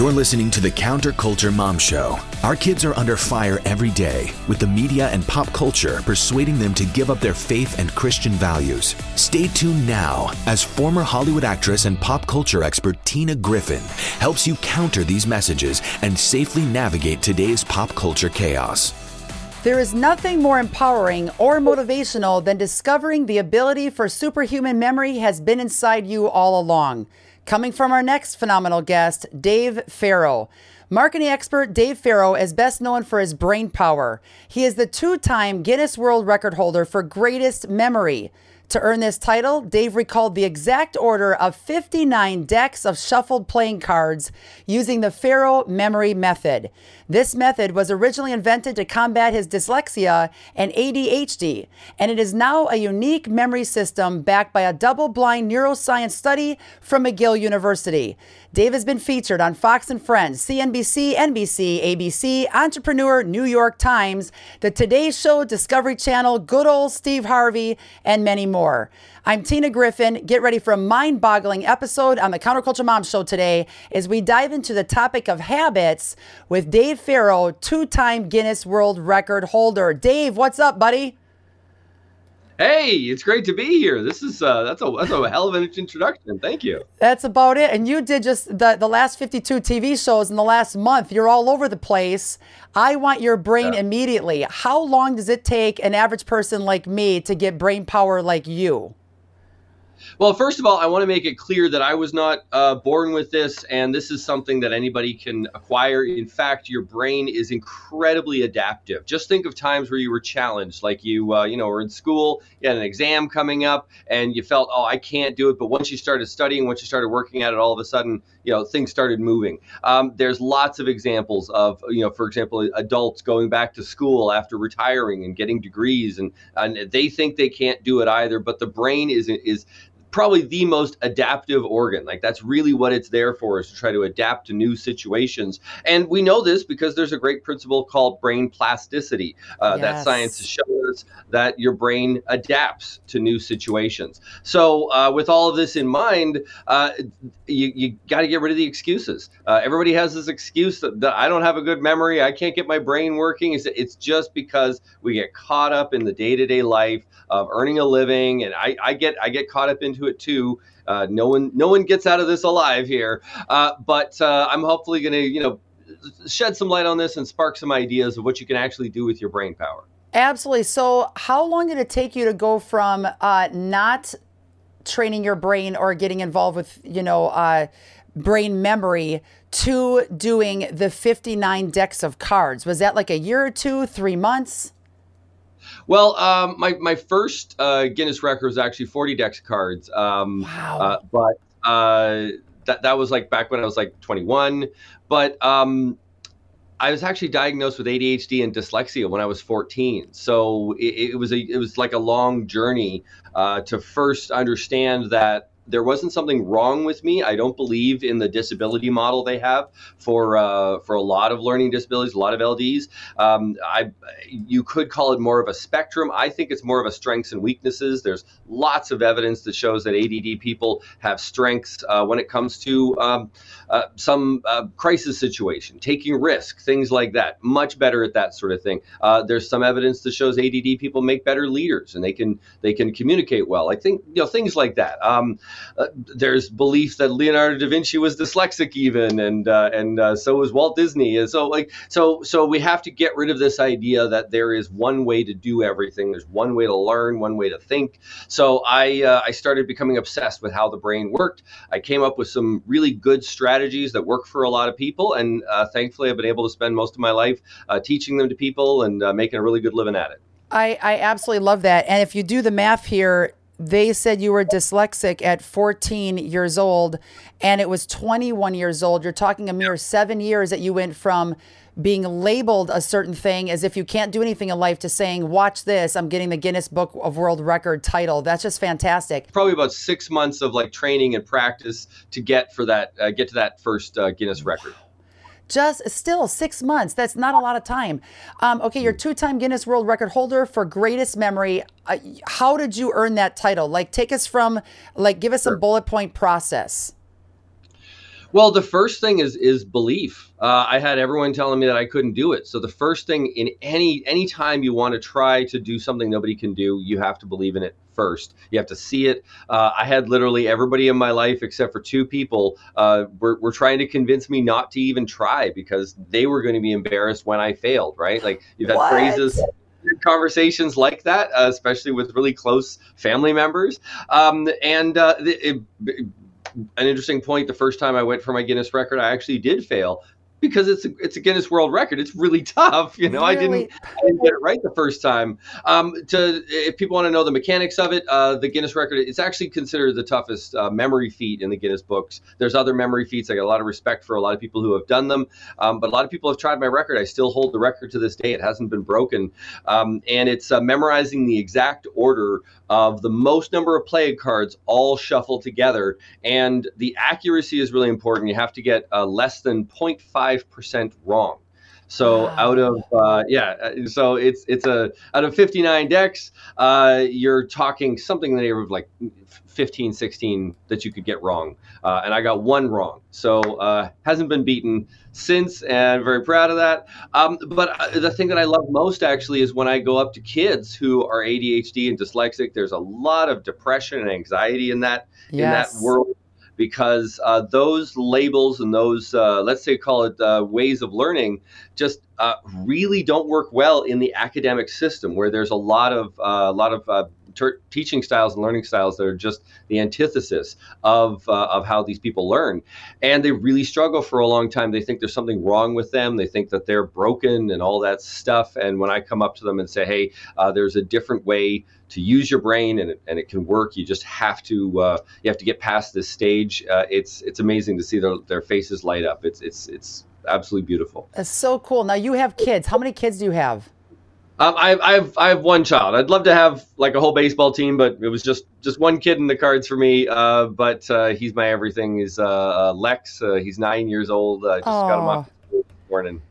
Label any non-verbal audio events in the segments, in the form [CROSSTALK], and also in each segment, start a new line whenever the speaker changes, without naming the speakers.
You're listening to the Counterculture Mom Show. Our kids are under fire every day, with the media and pop culture persuading them to give up their faith and Christian values. Stay tuned now as former Hollywood actress and pop culture expert Tina Griffin helps you counter these messages and safely navigate today's pop culture chaos.
There is nothing more empowering or motivational than discovering the ability for superhuman memory has been inside you all along. Coming from our next phenomenal guest, Dave Farrow. Marketing expert Dave Farrow is best known for his brain power. He is the two time Guinness World Record holder for greatest memory. To earn this title, Dave recalled the exact order of 59 decks of shuffled playing cards using the Farrow memory method. This method was originally invented to combat his dyslexia and ADHD, and it is now a unique memory system backed by a double blind neuroscience study from McGill University. Dave has been featured on Fox and Friends, CNBC, NBC, ABC, Entrepreneur, New York Times, The Today Show, Discovery Channel, Good Old Steve Harvey, and many more. I'm Tina Griffin. Get ready for a mind boggling episode on the Counterculture Mom Show today as we dive into the topic of habits with Dave Farrow, two time Guinness World Record holder. Dave, what's up, buddy?
Hey, it's great to be here. This is uh, that's a that's a hell of an introduction. Thank you.
That's about it. And you did just the the last 52 TV shows in the last month. You're all over the place. I want your brain yeah. immediately. How long does it take an average person like me to get brain power like you?
Well, first of all, I want to make it clear that I was not uh, born with this, and this is something that anybody can acquire. In fact, your brain is incredibly adaptive. Just think of times where you were challenged, like you, uh, you know, were in school, you had an exam coming up, and you felt, oh, I can't do it. But once you started studying, once you started working at it, all of a sudden, you know, things started moving. Um, there's lots of examples of, you know, for example, adults going back to school after retiring and getting degrees, and and they think they can't do it either. But the brain is is probably the most adaptive organ. Like that's really what it's there for is to try to adapt to new situations. And we know this because there's a great principle called brain plasticity uh, yes. that science has shown us that your brain adapts to new situations. So uh, with all of this in mind, uh, you, you got to get rid of the excuses. Uh, everybody has this excuse that, that, I don't have a good memory. I can't get my brain working. It's, it's just because we get caught up in the day-to-day life of earning a living. And I, I get, I get caught up into it too. Uh, no one, no one gets out of this alive here. Uh, but uh, I'm hopefully going to, you know, shed some light on this and spark some ideas of what you can actually do with your brain power.
Absolutely. So, how long did it take you to go from uh, not training your brain or getting involved with, you know, uh, brain memory to doing the 59 decks of cards? Was that like a year or two, three months?
Well, um, my my first uh, Guinness record was actually 40 decks cards. Um,
wow.
Uh, but uh, that that was like back when I was like 21. But um, I was actually diagnosed with ADHD and dyslexia when I was 14. So it, it was a it was like a long journey uh, to first understand that there wasn't something wrong with me. I don't believe in the disability model they have for uh, for a lot of learning disabilities, a lot of LDs. Um, I you could call it more of a spectrum. I think it's more of a strengths and weaknesses. There's lots of evidence that shows that ADD people have strengths uh, when it comes to um, uh, some uh, crisis situation, taking risk, things like that. Much better at that sort of thing. Uh, there's some evidence that shows ADD people make better leaders and they can they can communicate well. I think you know things like that. Um, uh, there's belief that Leonardo da Vinci was dyslexic even, and uh, and so was Walt Disney. And so like so so we have to get rid of this idea that there is one way to do everything. There's one way to learn, one way to think. So I I started becoming obsessed with how the brain worked. I came up with some really good strategies that work for a lot of people, and uh, thankfully I've been able to spend most of my life uh, teaching them to people and making a really good living at it.
I, I absolutely love that. And if you do the math here, they said you were dyslexic at 14 years old and it was 21 years old. You're talking a mere seven years that you went from being labeled a certain thing as if you can't do anything in life to saying, watch this, I'm getting the Guinness Book of World Record title. That's just fantastic.
Probably about six months of like training and practice to get for that, uh, get to that first uh, Guinness record
just still six months. That's not a lot of time. Um, okay, you're two time Guinness World Record holder for greatest memory. Uh, how did you earn that title? Like, take us from, like, give us some bullet point process.
Well, the first thing is is belief. Uh, I had everyone telling me that I couldn't do it. So the first thing in any any time you want to try to do something nobody can do, you have to believe in it first. You have to see it. Uh, I had literally everybody in my life except for two people uh, were, were trying to convince me not to even try because they were going to be embarrassed when I failed. Right? Like you've had
What?
phrases conversations like that, uh, especially with really close family members. Um, and uh, it, it, an interesting point: the first time I went for my Guinness record, I actually did fail because it's a, it's a Guinness World Record. It's really [LAUGHS] tough. You know, I didn't I didn't get it right the first time. Um, to if people want to know the mechanics of it, uh, the Guinness record it's actually considered the toughest uh, memory feat in the Guinness books. There's other memory feats. I got a lot of respect for a lot of people who have done them, um, but a lot of people have tried my record. I still hold the record to this day. It hasn't been broken, um, and it's uh, memorizing the exact order of the most number of playing cards all shuffled together, and the accuracy is really important. You have to get uh, less than 0.5 percent wrong. So
Wow.
out of uh, yeah, uh, so it's it's a out of 59 decks, uh, you're talking something in the neighborhood of like 15, 16 that you could get wrong, uh, and I got one wrong. So uh, hasn't been beaten since, and very proud of that. Um, but uh, the thing that I love most actually is when I go up to kids who are ADHD and dyslexic. There's a lot of depression and anxiety in that in that world because uh, those labels and those uh, let's say call it uh, ways of learning just uh, really don't work well in the academic system where there's a lot of uh, a lot of uh, ter- teaching styles and learning styles that are just the antithesis of uh, of how these people learn. And they really struggle for a long time. They think there's something wrong with them. They think that they're broken and all that stuff. And when i come up to them and say hey uh, there's a different way to use your brain and it, and it can work. You just have to uh, you have to get past this stage uh, it's it's amazing to see their, their faces light up. It's it's it's absolutely beautiful.
That's so cool. Now you have kids. How many kids do you have?
Um, I, I have I have one child. I'd love to have like a whole baseball team, but it was just just one kid in the cards for me. Uh, but uh, he's my everything. He's uh, uh, Lex. Uh, he's nine years old. I just got him off this morning.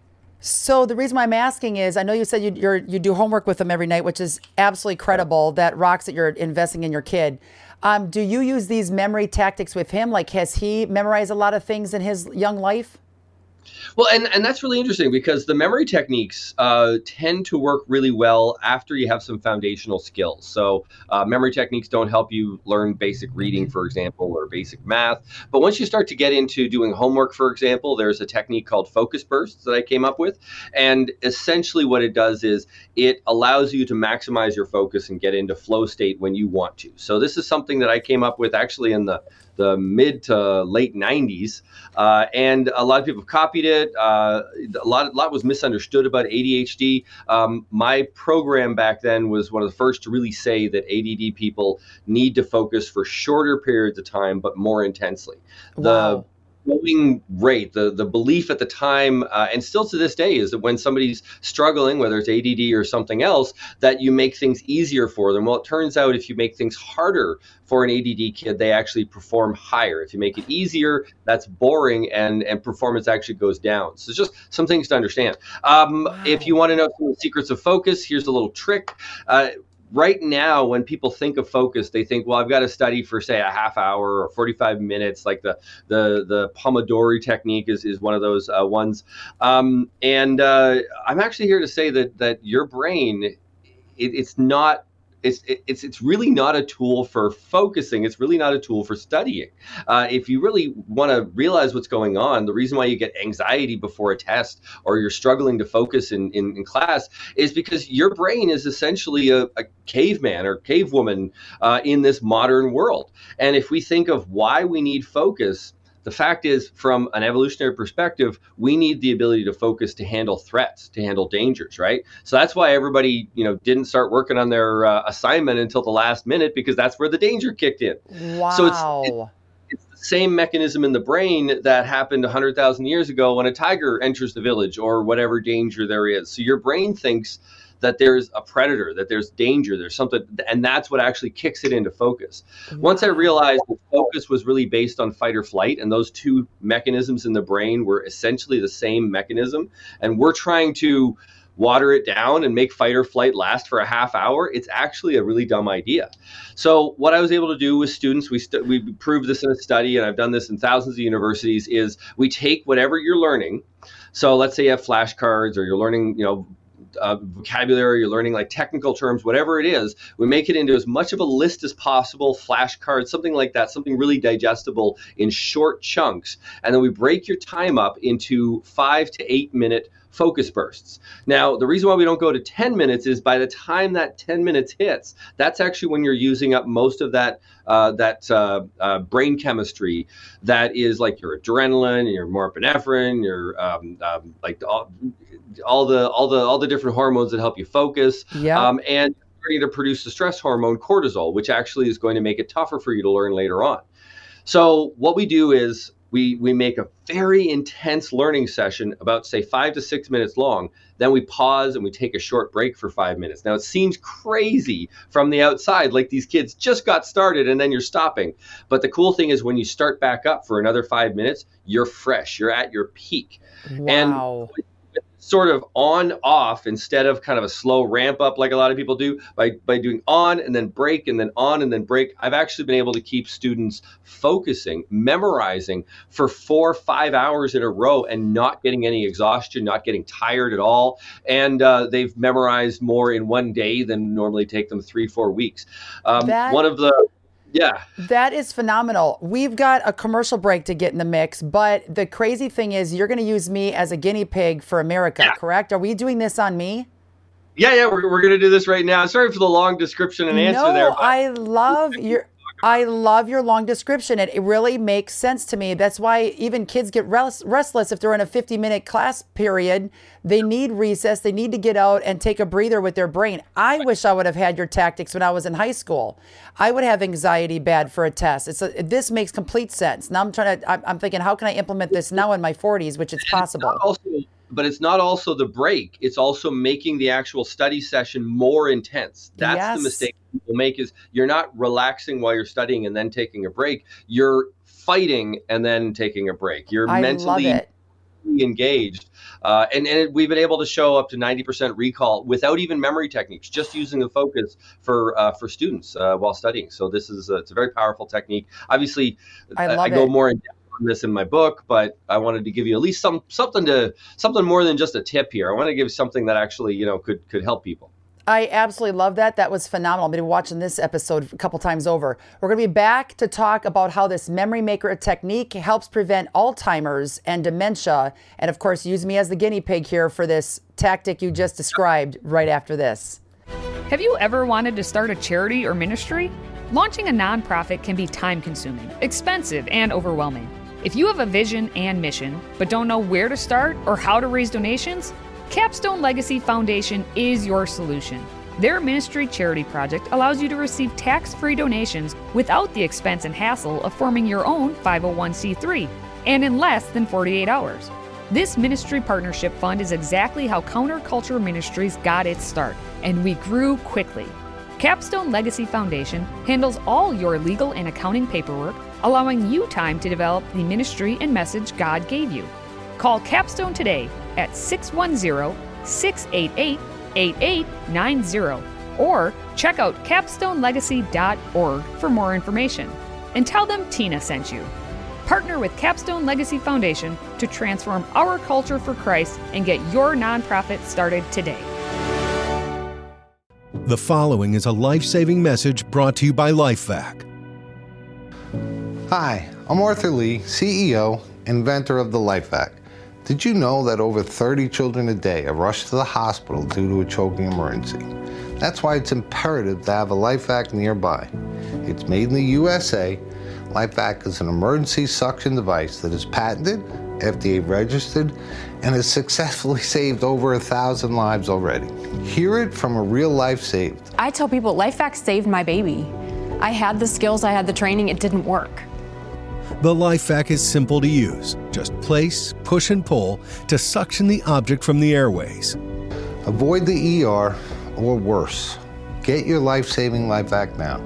So the reason why I'm asking is, I know you said you you're, you do homework with them every night, which is absolutely credible. That rocks that you're investing in your kid. Um, do you use these memory tactics with him? Like, has he memorized a lot of things in his young life?
Well, and, and that's really interesting because the memory techniques uh, tend to work really well after you have some foundational skills. So, uh, memory techniques don't help you learn basic reading, for example, or basic math. But once you start to get into doing homework, for example, there's a technique called focus bursts that I came up with. And essentially, what it does is it allows you to maximize your focus and get into flow state when you want to. So, this is something that I came up with actually in the the mid to late 90s, uh, and a lot of people have copied it. Uh, a lot, a lot was misunderstood about ADHD. Um, my program back then was one of the first to really say that ADD people need to focus for shorter periods of time, but more intensely. The
Wow.
Going rate, the the belief at the time, uh, and still to this day, is that when somebody's struggling, whether it's ADD or something else, that you make things easier for them. Well, it turns out if you make things harder for an ADD kid, they actually perform higher. If you make it easier, that's boring, and and performance actually goes down. So it's just some things to understand. Um, If you want to know some of the secrets of focus, here's a little trick. Uh, right now when people think of focus they think well i've got to study for say a half hour or 45 minutes like the the the Pomodoro technique is, is one of those uh, ones. Um, and uh, i'm actually here to say that that your brain it, it's not it's it's it's really not a tool for focusing. It's really not a tool for studying. Uh, if you really want to realize what's going on, the reason why you get anxiety before a test or you're struggling to focus in in, in class is because your brain is essentially a, a caveman or cavewoman uh, in this modern world. And if we think of why we need focus, the fact is, from an evolutionary perspective, we need the ability to focus to handle threats, to handle dangers, right? So that's why everybody, you know, didn't start working on their uh, assignment until the last minute because that's where the danger kicked in.
Wow.
So it's- It's the same mechanism in the brain that happened 100,000 years ago when a tiger enters the village or whatever danger there is. So your brain thinks that there's a predator, that there's danger, there's something, and that's what actually kicks it into focus. Once I realized that focus was really based on fight or flight, and those two mechanisms in the brain were essentially the same mechanism, and we're trying to water it down and make fight or flight last for a half hour, it's actually a really dumb idea. So what I was able to do with students, we st- we proved this in a study, and I've done this in thousands of universities, is we take whatever you're learning. So let's say you have flashcards or you're learning, you know, uh, vocabulary, you're learning like technical terms, whatever it is, we make it into as much of a list as possible, flashcards, something like that, something really digestible in short chunks. And then we break your time up into five to eight minute focus bursts. Now, the reason why we don't go to 10 minutes is by the time that 10 minutes hits, that's actually when you're using up most of that uh, that uh, uh, brain chemistry that is like your adrenaline, your norepinephrine, your um, um, like all, all, the all the all the different hormones that help you focus.
Yeah.
Um, and to produce the stress hormone cortisol, which actually is going to make it tougher for you to learn later on. So what we do is we we make a very intense learning session about say five to six minutes long. Then we pause and we take a short break for five minutes. Now it seems crazy from the outside like these kids just got started and then you're stopping. But the cool thing is when you start back up for another five minutes you're fresh. You're at your peak.
Wow.
and sort of on off instead of kind of a slow ramp up like a lot of people do by by doing on and then break and then on and then break i've actually been able to keep students focusing memorizing for four five hours in a row and not getting any exhaustion not getting tired at all. And uh, they've memorized more in one day than normally take them three four weeks. Um,
That-
one of the yeah
That is phenomenal. We've got a commercial break to get in the mix, but the crazy thing is you're going to use me as a guinea pig for America,
Yeah.
correct? Are we doing this on me?
yeah yeah we're, we're gonna do this right now sorry for the long description and answer
no,
there but-
I love [LAUGHS] your I love your long description. It, it really makes sense to me. That's why even kids get rest, restless if they're in a 50 minute class period. They need recess. They need to get out and take a breather with their brain. I wish I would have had your tactics when I was in high school. I would have anxiety bad for a test. It's a, this makes complete sense. Now I'm trying to. I'm, I'm thinking, how can I implement this now in my 40s, which it's possible.
also but it's not also the break. It's also making the actual study session more intense. That's
Yes.
the mistake people make is you're not relaxing while you're studying and then taking a break. You're fighting and then taking a break. You're
I
mentally engaged. Uh, and, and we've been able to show up to 90% recall without even memory techniques just using the focus for uh, for students uh, while studying. So this is a, it's a very powerful technique. Obviously
I love
go
it.
more in depth on this in my book but i wanted to give you at least some something to something more than just a tip here i want to give something that actually you know could could help people
I absolutely love that. That was phenomenal. I've been watching this episode a couple times over. We're going to be back to talk about how this memory maker technique helps prevent Alzheimer's and dementia. And of course, use me as the guinea pig here for this tactic you just described right after this.
Have you ever wanted to start a charity or ministry? Launching a nonprofit can be time consuming, expensive, and overwhelming. If you have a vision and mission, but don't know where to start or how to raise donations, Capstone Legacy Foundation is your solution. Their ministry charity project allows you to receive tax free donations without the expense and hassle of forming your own 501c3 and in less than 48 hours. This ministry partnership fund is exactly how Counterculture Ministries got its start, and we grew quickly. Capstone Legacy Foundation handles all your legal and accounting paperwork, allowing you time to develop the ministry and message God gave you. Call Capstone today at 610 688 8890 or check out capstonelegacy.org for more information. And tell them Tina sent you. Partner with Capstone Legacy Foundation to transform our culture for Christ and get your nonprofit started today.
The following is a life saving message brought to you by LifeVac.
Hi, I'm Arthur Lih, CEO, inventor of the LifeVac. Did you know that over 30 children a day are rushed to the hospital due to a choking emergency? That's why it's imperative to have a LifeVac nearby. It's made in the USA. LifeVac is an emergency suction device that is patented, FDA registered, and has successfully [LAUGHS] saved over a thousand lives already. Hear it from a real life saved.
I tell people LifeVac saved my baby. I had the skills, I had the training, it didn't work.
The LifeVac is simple to use. Just place, push, and pull to suction the object from the airways.
Avoid the ER or worse. Get your life saving LifeVac now.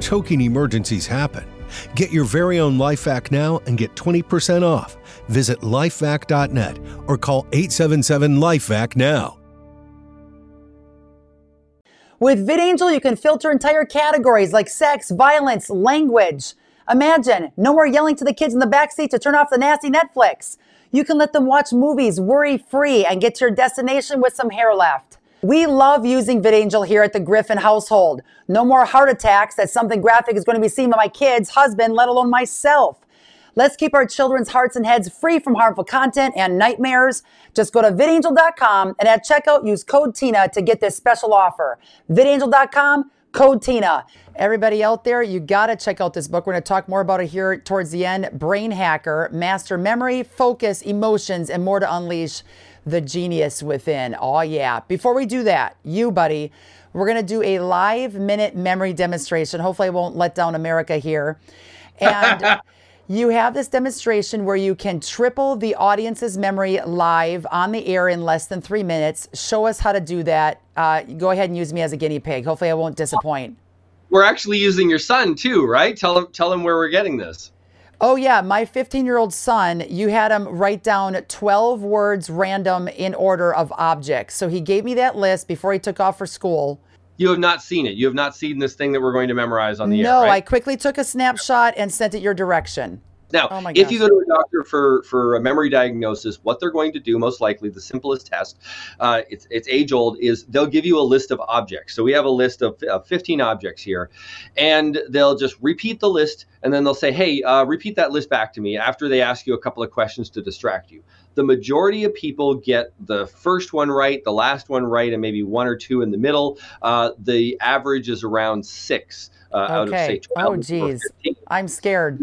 Choking emergencies happen. Get your very own LifeVac now and get 20% off. Visit lifevac.net or call 877 LifeVac now.
With VidAngel, you can filter entire categories like sex, violence, language. Imagine no more yelling to the kids in the backseat to turn off the nasty Netflix. You can let them watch movies worry free and get to your destination with some hair left. We love using VidAngel here at the Griffin household. No more heart attacks that something graphic is going to be seen by my kids, husband, let alone myself. Let's keep our children's hearts and heads free from harmful content and nightmares. Just go to vidangel.com and at checkout use code TINA to get this special offer. vidangel.com, code TINA. Everybody out there, you got to check out this book. We're going to talk more about it here towards the end. Brainhacker, Master Memory, Focus, Emotions, and more to unleash the genius within. Oh, yeah. Before we do that, you, buddy, we're going to do a live minute memory demonstration. Hopefully, I won't let down America here. And. [LAUGHS] You have this demonstration where you can triple the audience's memory live on the air in less than three minutes. Show us how to do that. Uh, go ahead and use me as a guinea pig. Hopefully, I won't disappoint.
We're actually using your son too, right? Tell him, tell him where we're getting this.
Oh, yeah. My 15 year old son, you had him write down 12 words random in order of objects. So he gave me that list before he took off for school.
You have not seen it. You have not seen this thing that we're going to memorize on the
no,
air. No,
right? I quickly took a snapshot and sent it your direction.
Now, oh if you go to a doctor for, for a memory diagnosis, what they're going to do, most likely, the simplest test, uh, it's, it's age old, is they'll give you a list of objects. So we have a list of, of 15 objects here, and they'll just repeat the list, and then they'll say, hey, uh, repeat that list back to me after they ask you a couple of questions to distract you. The majority of people get the first one right, the last one right, and maybe one or two in the middle. Uh, the average is around six. Uh, okay. out of say 12
oh geez i'm scared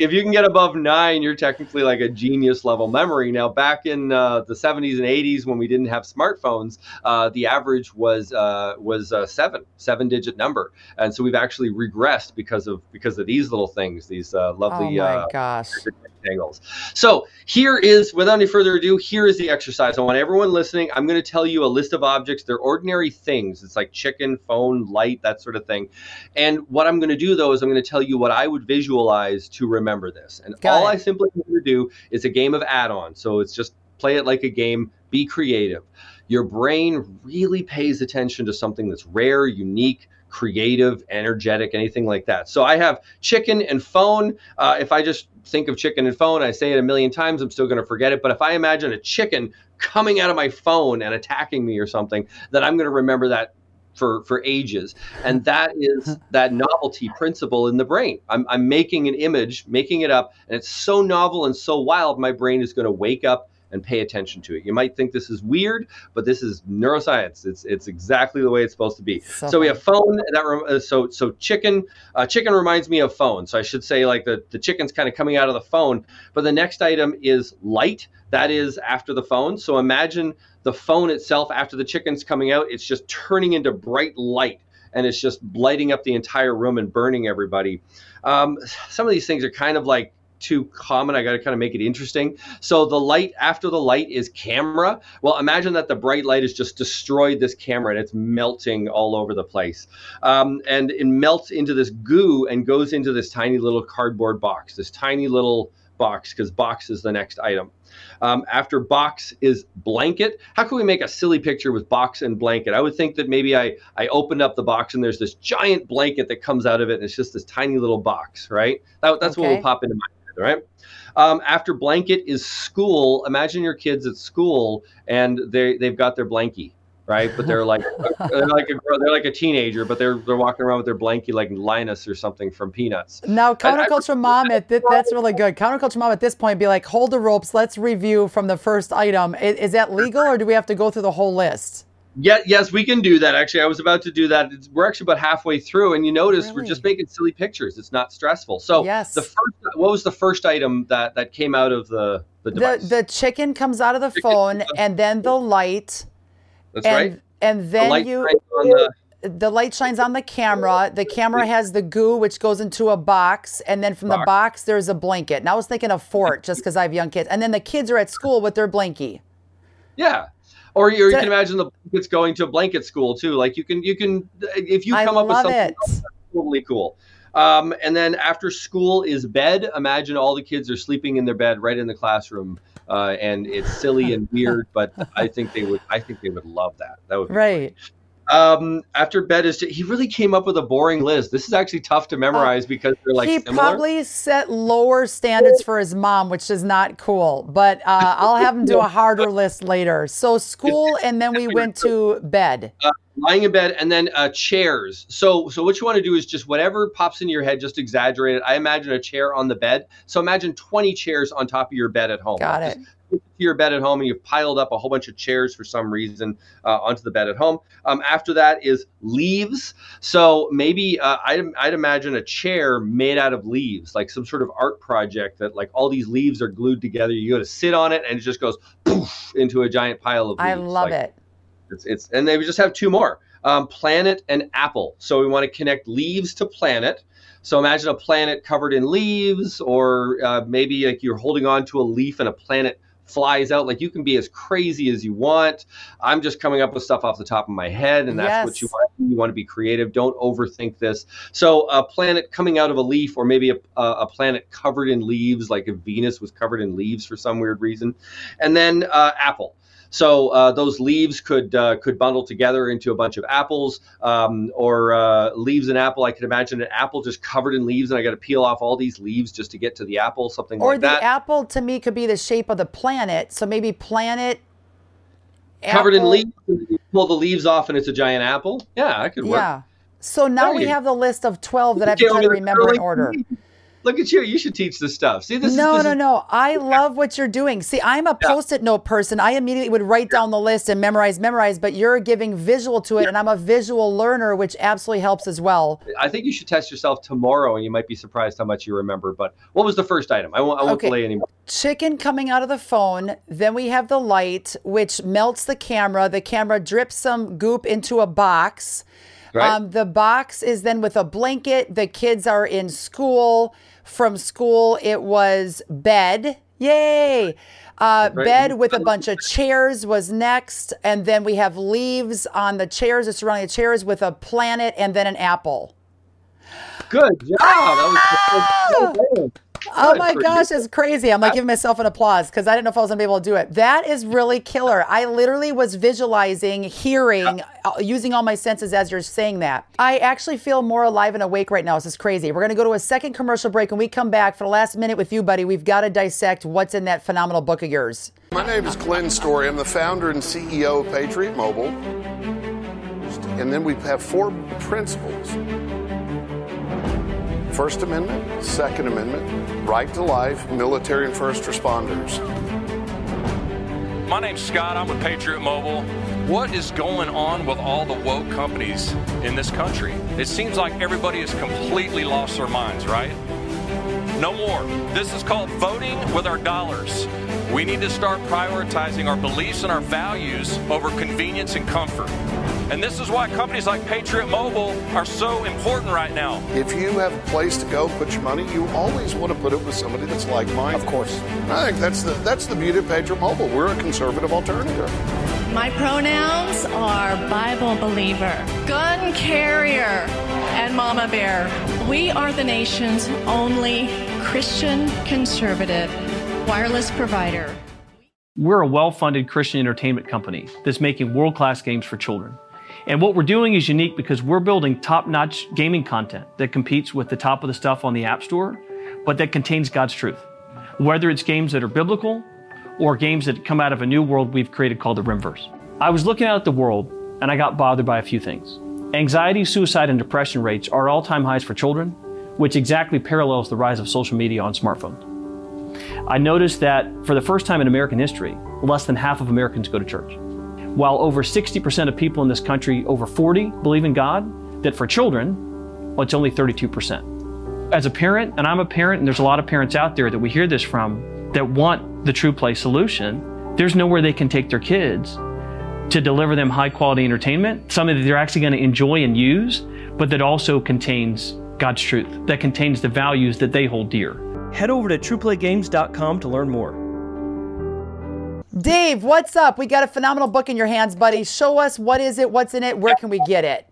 if you can get above nine, you're technically like a genius level memory. Now, back in uh, the 70s and 80s, when we didn't have smartphones, uh, the average was uh, was uh, seven, seven digit number, and so we've actually regressed because of because of these little things, these uh, lovely.
Oh my uh, gosh
angles. So here is, without any further ado, here is the exercise. I want everyone listening. I'm going to tell you a list of objects. They're ordinary things. It's like chicken, phone, light, that sort of thing. And what I'm going to do though is I'm going to tell you what I would visualize to remember this. And Got all it. I simply need to do is a game of add-on. So it's just play it like a game. Be creative. Your brain really pays attention to something that's rare, unique, creative, energetic, anything like that. So I have chicken and phone. Uh, if I just think of chicken and phone, I say it a million times, I'm still going to forget it. But if I imagine a chicken coming out of my phone and attacking me or something, then I'm going to remember that for for ages and that is [LAUGHS] that novelty principle in the brain I'm, I'm making an image making it up and it's so novel and so wild my brain is going to wake up and pay attention to it. You might think this is weird, but this is neuroscience. It's it's exactly the way it's supposed to be. So, so we have phone. That uh, so so chicken. Uh, chicken reminds me of phone. So I should say like the the chicken's kind of coming out of the phone. But the next item is light. That is after the phone. So imagine the phone itself after the chicken's coming out. It's just turning into bright light and it's just lighting up the entire room and burning everybody. Um, some of these things are kind of like too common. I got to kind of make it interesting. So the light after the light is camera. Well, imagine that the bright light has just destroyed this camera and it's melting all over the place. Um, and it melts into this goo and goes into this tiny little cardboard box, this tiny little box, because box is the next item. Um, after box is blanket. How can we make a silly picture with box and blanket? I would think that maybe I, I opened up the box and there's this giant blanket that comes out of it and it's just this tiny little box, right? That, that's okay. what will pop into my right? Um, after blanket is school. Imagine your kids at school and they they've got their blankie, right? But they're like [LAUGHS] they're like a they're like a teenager, but they're they're walking around with their blankie like Linus or something from Peanuts.
Now, counterculture I, mom at th- that's really good. Counterculture mom at this point be like, hold the ropes. Let's review from the first item. Is, is that legal, or do we have to go through the whole list?
Yeah, yes, we can do that. Actually, I was about to do that. It's, we're actually about halfway through, and you notice really? we're just making silly pictures. It's not stressful. So, yes. the first, what was the first item that that came out of the the device?
The, the chicken comes out of the chicken phone, and then the light.
That's and, right.
And then the you. The, the light shines on the camera. The camera has the goo, which goes into a box, and then from box. the box there's a blanket. And I was thinking of fort, just because I have young kids. And then the kids are at school with their blankie.
Yeah, or you, you can imagine the blankets going to a blanket school too. Like you can you can if you come
I
up with something
it.
Else, totally cool. Um, and then after school is bed. Imagine all the kids are sleeping in their bed right in the classroom, uh, and it's silly and [LAUGHS] weird, but I think they would. I think they would love that. That would be
right.
Great. Um, after bed is he really came up with a boring list. This is actually tough to memorize uh, because they're like
he
similar.
probably set lower standards for his mom, which is not cool. But uh, I'll have him do a harder list later. So [LAUGHS] school, and then we went to bed.
Uh, lying in bed, and then uh, chairs. So, so what you want to do is just whatever pops into your head, just exaggerate it. I imagine a chair on the bed. So imagine 20 chairs on top of your bed at home.
Got it.
Just, to your bed at home and you've piled up a whole bunch of chairs for some reason uh, onto the bed at home. Um, after that is leaves. So maybe uh, I'd, I'd imagine a chair made out of leaves, like some sort of art project that like all these leaves are glued together. You go to sit on it and it just goes poof into a giant pile of leaves.
I love
like,
it.
It's, it's and they just have two more. Um, planet and apple. So we want to connect leaves to planet. So imagine a planet covered in leaves, or uh, maybe like you're holding on to a leaf and a planet flies out. Like you can be as crazy as you want. I'm just coming up with stuff off the top of my head, and that's yes. what you want. You want to be creative. Don't overthink this. So a planet coming out of a leaf, or maybe a, a planet covered in leaves, like if Venus was covered in leaves for some weird reason, and then uh, apple. So uh, those leaves could uh, could bundle together into a bunch of apples, um, or uh, leaves and apple. I could imagine an apple just covered in leaves, and I got to peel off all these leaves just to get to the apple, something
or
like that.
Or the apple to me could be the shape of the planet. So maybe planet
covered apple. in leaves. Pull the leaves off, and it's a giant apple. Yeah, that could work.
Yeah. So now we have the list of 12 that I have to try to remember in order.
Look at you. You should teach this stuff. See, this
no,
is, this
no,
is...
no. I love what you're doing. See, I'm a yeah. post-it note person. I immediately would write down the list and memorize, memorize, but you're giving visual to it, yeah. and I'm a visual learner, which absolutely helps as well.
I think you should test yourself tomorrow, and you might be surprised how much you remember. But what was the first item? I won't, I won't okay. play anymore.
Chicken coming out of the phone. Then we have the light, which melts the camera. The camera drips some goop into a box. Right. Um, the box is then with a blanket. The kids are in school from school, it was bed. Yay! Uh. Bed with a bunch of chairs was next. And then we have leaves on the chairs, the surrounding the chairs with a planet and then an apple.
Good job. Ah! That was,
Oh my gosh, it's crazy. I'm like giving myself an applause because I didn't know if I was gonna be able to do it. That is really killer. I literally was visualizing, hearing, yeah. Uh, using all my senses as you're saying that. I actually feel more alive and awake right now. This is crazy. We're gonna go to a second commercial break and we come back for the last minute with you, buddy. We've got to dissect what's in that phenomenal book of yours.
My name is Glenn Story. I'm the founder and CEO of Patriot Mobile. And then we have four principles First Amendment, Second Amendment, right to life, military and first responders.
My name's Scott. I'm with Patriot Mobile. What is going on with all the woke companies in this country? It seems like everybody has completely lost their minds, right? No more. This is called voting with our dollars. We need to start prioritizing our beliefs and our values over convenience and comfort. And this is why companies like Patriot Mobile are so important right now.
If you have a place to go put your money, you always want to put it with somebody that's like mine.
Of course.
I think that's the that's the beauty of Patriot Mobile. We're a conservative alternative.
My pronouns are Bible believer, gun carrier, and mama bear. We are the nation's only Christian conservative wireless provider.
We're a well funded Christian entertainment company that's making world class games for children. And what we're doing is unique because we're building top notch gaming content that competes with the top of the stuff on the App Store, but that contains God's truth. Whether it's games that are biblical or games that come out of a new world we've created called the Rimverse. I was looking out at the world and I got bothered by a few things. Anxiety, suicide, and depression rates are all time highs for children, which exactly parallels the rise of social media on smartphones. I noticed that for the first time in American history, less than half of Americans go to church while over 60% of people in this country over 40 believe in God, that for children, well, it's only 32%. As a parent, and I'm a parent, and there's a lot of parents out there that we hear this from that want the TruPlay solution, there's nowhere they can take their kids to deliver them high quality entertainment, something that they're actually going to enjoy and use, but that also contains God's truth, that contains the values that they hold dear.
Head over to truplaygames.com to learn more.
Dave, what's up? We got a phenomenal book in your hands, buddy. Show us what is it, what's in it, where can we get it?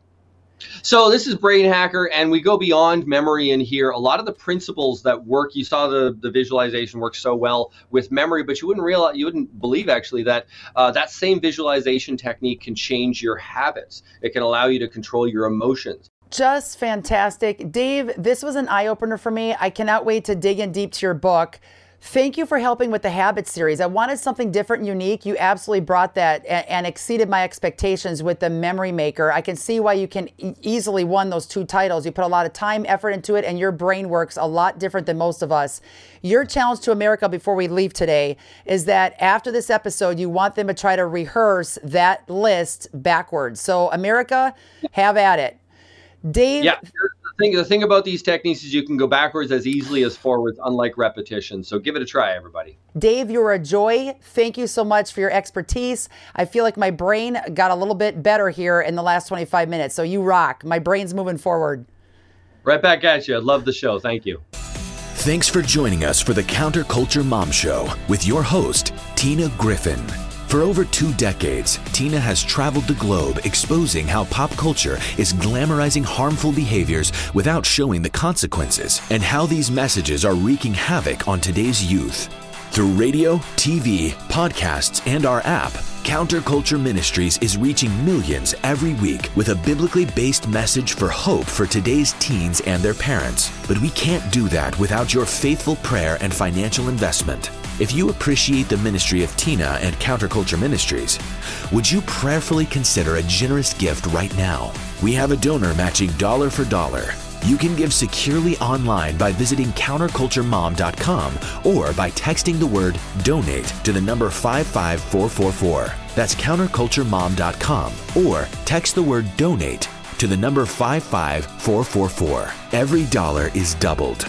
So this is Brainhacker, and we go beyond memory in here. A lot of the principles that work, you saw the, the visualization work so well with memory, but you wouldn't realize, you wouldn't believe actually that uh, that same visualization technique can change your habits. It can allow you to control your emotions.
Just fantastic. Dave, this was an eye opener for me. I cannot wait to dig in deep to your book. Thank you for helping with the Habit series. I wanted something different and unique. You absolutely brought that and, and exceeded my expectations with the Memory Maker. I can see why you can e- easily won those two titles. You put a lot of time, effort into it, and your brain works a lot different than most of us. Your challenge to America before we leave today is that after this episode, you want them to try to rehearse that list backwards. So, America, have at it. Dave.
Yeah. The thing, the thing about these techniques is you can go backwards as easily as forwards, unlike repetition. So give it a try, everybody.
Dave, you're a joy. Thank you so much for your expertise. I feel like my brain got a little bit better here in the last 25 minutes. So you rock. My brain's moving forward.
Right back at you. I love the show. Thank you.
Thanks for joining us for the Counterculture Mom Show with your host, Tina Griffin. For over two decades, Tina has traveled the globe exposing how pop culture is glamorizing harmful behaviors without showing the consequences, and how these messages are wreaking havoc on today's youth. Through radio, TV, podcasts, and our app, Counterculture Ministries is reaching millions every week with a biblically based message for hope for today's teens and their parents. But we can't do that without your faithful prayer and financial investment. If you appreciate the ministry of Tina and Counterculture Ministries, would you prayerfully consider a generous gift right now? We have a donor matching dollar for dollar. You can give securely online by visiting counterculturemom.com or by texting the word donate to the number 55444. That's counterculturemom.com or text the word donate to the number 55444. Every dollar is doubled.